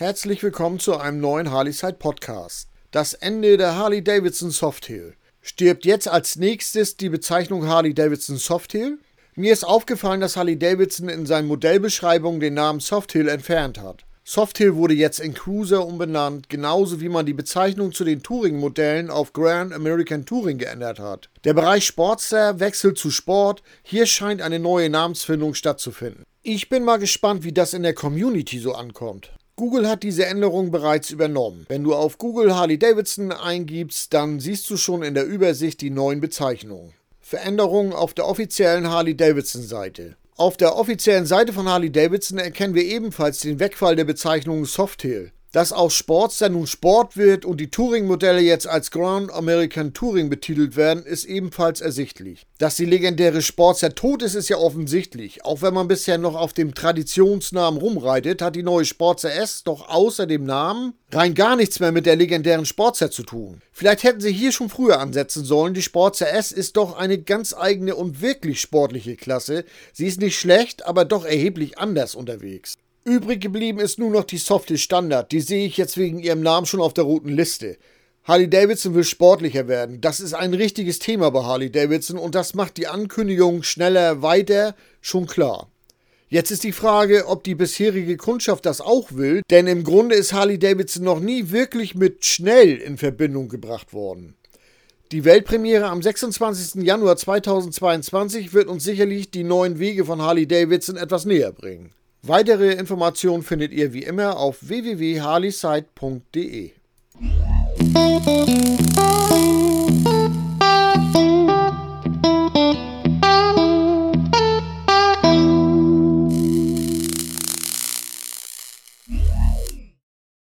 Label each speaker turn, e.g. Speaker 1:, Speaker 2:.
Speaker 1: Herzlich willkommen zu einem neuen Harley-Side Podcast. Das Ende der Harley-Davidson Softail. Stirbt jetzt als nächstes die Bezeichnung Harley-Davidson Softail? Mir ist aufgefallen, dass Harley-Davidson in seinen Modellbeschreibungen den Namen Softail entfernt hat. Softail wurde jetzt in Cruiser umbenannt, genauso wie man die Bezeichnung zu den Touring-Modellen auf Grand American Touring geändert hat. Der Bereich Sportster wechselt zu Sport, hier scheint eine neue Namensfindung stattzufinden. Ich bin mal gespannt, wie das in der Community so ankommt. Google hat diese Änderung bereits übernommen. Wenn du auf Google Harley Davidson eingibst, dann siehst du schon in der Übersicht die neuen Bezeichnungen. Veränderungen auf der offiziellen Harley Davidson Seite. Auf der offiziellen Seite von Harley Davidson erkennen wir ebenfalls den Wegfall der Bezeichnung Softail. Dass aus Sportster nun Sport wird und die Touring-Modelle jetzt als Grand American Touring betitelt werden, ist ebenfalls ersichtlich. Dass die legendäre Sportster tot ist, ist ja offensichtlich. Auch wenn man bisher noch auf dem Traditionsnamen rumreitet, hat die neue Sportster S doch außer dem Namen rein gar nichts mehr mit der legendären Sportster zu tun. Vielleicht hätten sie hier schon früher ansetzen sollen. Die Sportster S ist doch eine ganz eigene und wirklich sportliche Klasse. Sie ist nicht schlecht, aber doch erheblich anders unterwegs. Übrig geblieben ist nur noch die Softie Standard. Die sehe ich jetzt wegen ihrem Namen schon auf der roten Liste. Harley Davidson will sportlicher werden. Das ist ein richtiges Thema bei Harley Davidson und das macht die Ankündigung schneller weiter schon klar. Jetzt ist die Frage, ob die bisherige Kundschaft das auch will, denn im Grunde ist Harley Davidson noch nie wirklich mit schnell in Verbindung gebracht worden. Die Weltpremiere am 26. Januar 2022 wird uns sicherlich die neuen Wege von Harley Davidson etwas näher bringen. Weitere Informationen findet ihr wie immer auf www.harleyside.de.